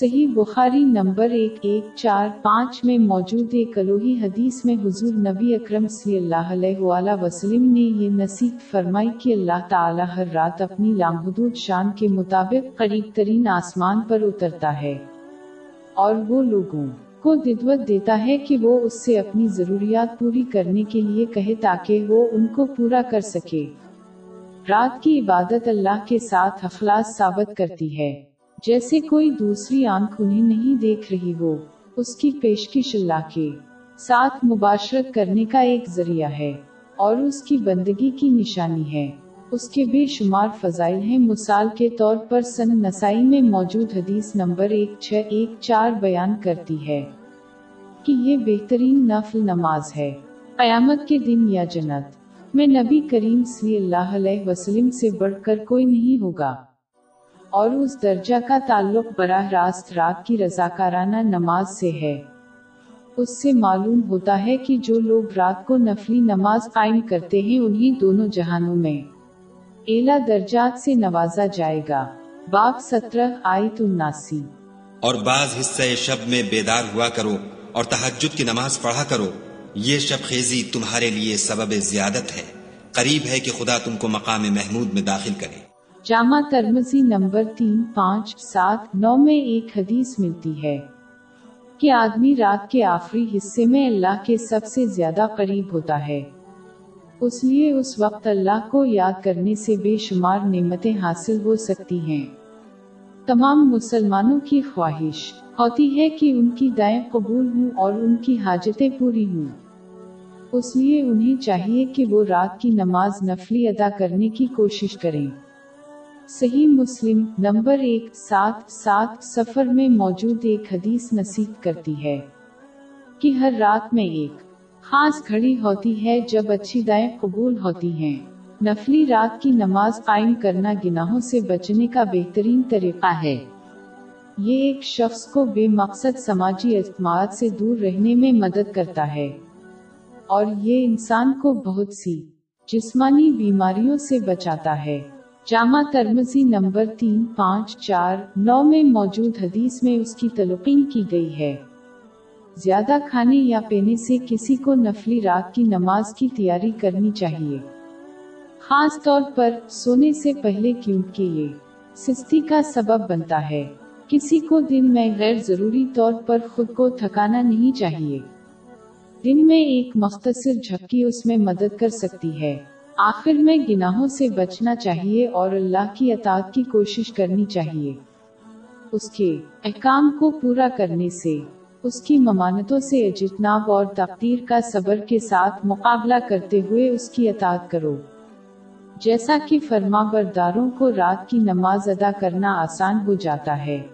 صحیح بخاری نمبر ایک ایک چار پانچ میں موجود ایک الوہی حدیث میں حضور نبی اکرم صلی اللہ علیہ وآلہ وسلم نے یہ نصیحت فرمائی کہ اللہ تعالی ہر رات اپنی لامحدود شان کے مطابق قریب ترین آسمان پر اترتا ہے اور وہ لوگوں کو ددوت دیتا ہے کہ وہ اس سے اپنی ضروریات پوری کرنے کے لیے کہے تاکہ وہ ان کو پورا کر سکے۔ رات کی عبادت اللہ کے ساتھ اخلاص ثابت کرتی ہے۔ جیسے کوئی دوسری آنکھ انہیں نہیں دیکھ رہی ہو، اس کی پیشکش اللہ کے ساتھ مباشرت کرنے کا ایک ذریعہ ہے، اور اس کی بندگی کی نشانی ہے۔ اس کے بے شمار فضائل ہیں۔ مثال کے طور پر سن نسائی میں موجود حدیث نمبر ایک چھ ایک چار بیان کرتی ہے کہ یہ بہترین نفل نماز ہے۔ قیامت کے دن یا جنت میں نبی کریم صلی اللہ علیہ وسلم سے بڑھ کر کوئی نہیں ہوگا۔ اور اس درجہ کا تعلق براہ راست رات کی رضاکارانہ نماز سے ہے۔ اس سے معلوم ہوتا ہے کہ جو لوگ رات کو نفلی نماز قائم کرتے ہیں انہیں دونوں جہانوں میں اعلیٰ درجات سے نوازا جائے گا۔ باب سترہ، آیت الناسی اور بعض حصہ شب میں بیدار ہوا کرو اور تحجد کی نماز پڑھا کرو۔ یہ شب خیزی تمہارے لیے سبب زیادت ہے۔ قریب ہے کہ خدا تم کو مقام محمود میں داخل کرے۔ جامع ترمزی نمبر تین، پانچ، سات، نو میں ایک حدیث ملتی ہے کہ آدمی رات کے آخری حصے میں اللہ کے سب سے زیادہ قریب ہوتا ہے۔ اس لیے اس وقت اللہ کو یاد کرنے سے بے شمار نعمتیں حاصل ہو سکتی ہیں۔ تمام مسلمانوں کی خواہش ہوتی ہے کہ ان کی دائیں قبول ہوں اور ان کی حاجتیں پوری ہوں۔ اس لیے انہیں چاہیے کہ وہ رات کی نماز نفلی ادا کرنے کی کوشش کریں۔ صحیح مسلم نمبر ایک سات سات سفر میں موجود ایک حدیث نصیب کرتی ہے کہ ہر رات میں ایک خاص گھڑی ہوتی ہے جب اچھی دائیں قبول ہوتی ہیں۔ نفلی رات کی نماز قائم کرنا گناہوں سے بچنے کا بہترین طریقہ ہے۔ یہ ایک شخص کو بے مقصد سماجی اعتماد سے دور رہنے میں مدد کرتا ہے۔ اور یہ انسان کو بہت سی جسمانی بیماریوں سے بچاتا ہے۔ جامع ترمزی نمبر تین، پانچ، چار، نو میں موجود حدیث میں اس کی تلقین کی گئی ہے۔ زیادہ کھانے یا پینے سے کسی کو نفلی رات کی نماز کی تیاری کرنی چاہیے۔ خاص طور پر سونے سے پہلے کیونکہ یہ سستی کا سبب بنتا ہے۔ کسی کو دن میں غیر ضروری طور پر خود کو تھکانا نہیں چاہیے۔ دن میں ایک مختصر جھپکی اس میں مدد کر سکتی ہے۔ آخر میں گناہوں سے بچنا چاہیے اور اللہ کی اطاعت کی کوشش کرنی چاہیے۔ اس کے احکام کو پورا کرنے سے، اس کی ممانتوں سے اجتناب اور تقدیر کا صبر کے ساتھ مقابلہ کرتے ہوئے اس کی اطاعت کرو۔ جیسا کہ فرما برداروں کو رات کی نماز ادا کرنا آسان ہو جاتا ہے۔